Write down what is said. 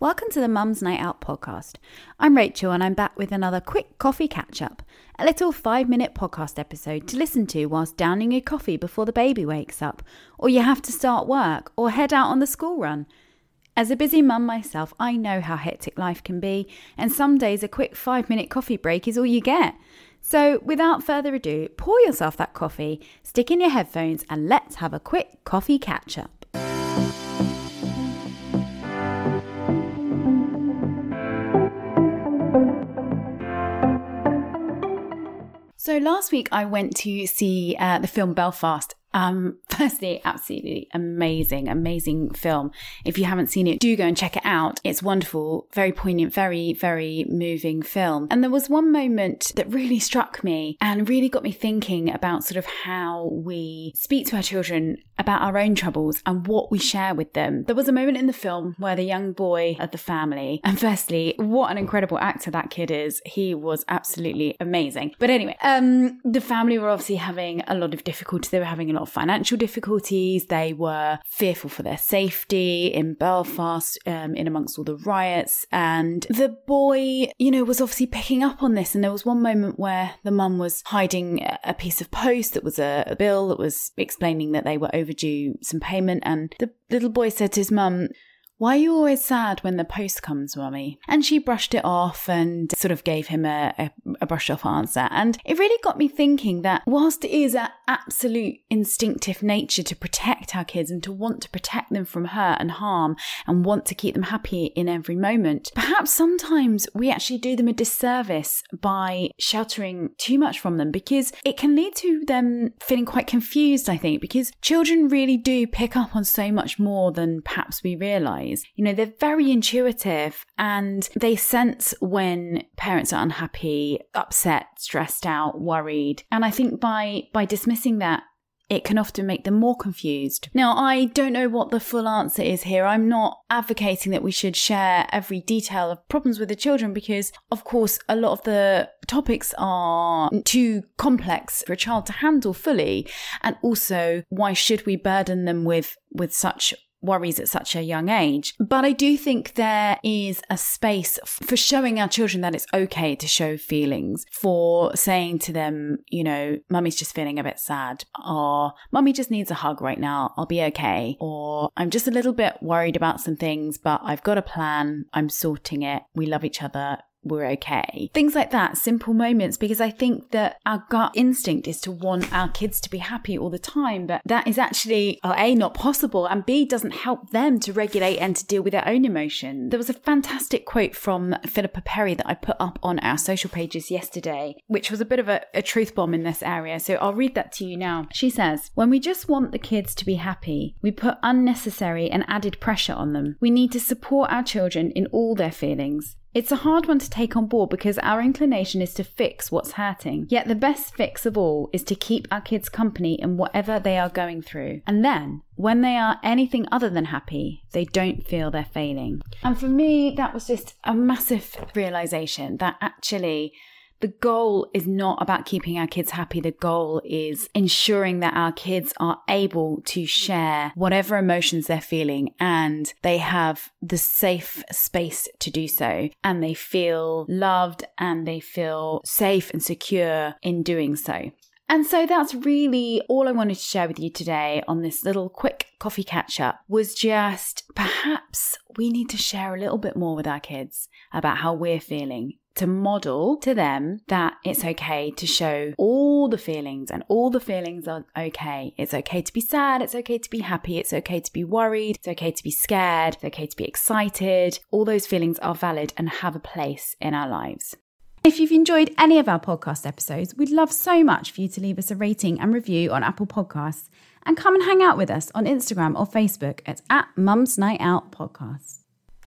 Welcome to the Mum's Night Out podcast. I'm Rachel and I'm back with another quick coffee catch up, a little five minute podcast episode to listen to whilst downing your coffee before the baby wakes up, or you have to start work, or head out on the school run. As a busy mum myself, I know how hectic life can be, and some days a quick five minute coffee break is all you get. So, without further ado, pour yourself that coffee, stick in your headphones, and let's have a quick coffee catch up. So last week I went to see uh, the film Belfast um, firstly, absolutely amazing, amazing film. If you haven't seen it, do go and check it out. It's wonderful, very poignant, very, very moving film. And there was one moment that really struck me and really got me thinking about sort of how we speak to our children about our own troubles and what we share with them. There was a moment in the film where the young boy of the family, and firstly, what an incredible actor that kid is. He was absolutely amazing. But anyway, um, the family were obviously having a lot of difficulties. They were having a lot of financial difficulties. They were fearful for their safety in Belfast, um, in amongst all the riots. And the boy, you know, was obviously picking up on this. And there was one moment where the mum was hiding a piece of post that was a, a bill that was explaining that they were overdue some payment. And the little boy said to his mum, why are you always sad when the post comes, Mummy? And she brushed it off and sort of gave him a, a, a brushed off answer. And it really got me thinking that whilst it is an absolute instinctive nature to protect our kids and to want to protect them from hurt and harm and want to keep them happy in every moment, perhaps sometimes we actually do them a disservice by sheltering too much from them because it can lead to them feeling quite confused, I think, because children really do pick up on so much more than perhaps we realize. You know, they're very intuitive and they sense when parents are unhappy, upset, stressed out, worried. And I think by by dismissing that it can often make them more confused. Now, I don't know what the full answer is here. I'm not advocating that we should share every detail of problems with the children because, of course, a lot of the topics are too complex for a child to handle fully. And also, why should we burden them with, with such worries at such a young age. But I do think there is a space for showing our children that it's okay to show feelings, for saying to them, you know, mummy's just feeling a bit sad, or mummy just needs a hug right now, I'll be okay, or I'm just a little bit worried about some things, but I've got a plan, I'm sorting it, we love each other, we're okay. Things like that, simple moments, because I think that our gut instinct is to want our kids to be happy all the time, but that is actually, uh, A, not possible, and B, doesn't help them to regulate and to deal with their own emotion. There was a fantastic quote from Philippa Perry that I put up on our social pages yesterday, which was a bit of a, a truth bomb in this area. So I'll read that to you now. She says, When we just want the kids to be happy, we put unnecessary and added pressure on them. We need to support our children in all their feelings. It's a hard one to take on board because our inclination is to fix what's hurting. Yet the best fix of all is to keep our kids company in whatever they are going through. And then, when they are anything other than happy, they don't feel they're failing. And for me, that was just a massive realization that actually the goal is not about keeping our kids happy. The goal is ensuring that our kids are able to share whatever emotions they're feeling and they have the safe space to do so. And they feel loved and they feel safe and secure in doing so. And so that's really all I wanted to share with you today on this little quick coffee catch up was just perhaps we need to share a little bit more with our kids about how we're feeling to model to them that it's okay to show all the feelings and all the feelings are okay. It's okay to be sad. It's okay to be happy. It's okay to be worried. It's okay to be scared. It's okay to be excited. All those feelings are valid and have a place in our lives. If you've enjoyed any of our podcast episodes, we'd love so much for you to leave us a rating and review on Apple Podcasts and come and hang out with us on Instagram or Facebook at, at Mums Night Out Podcasts.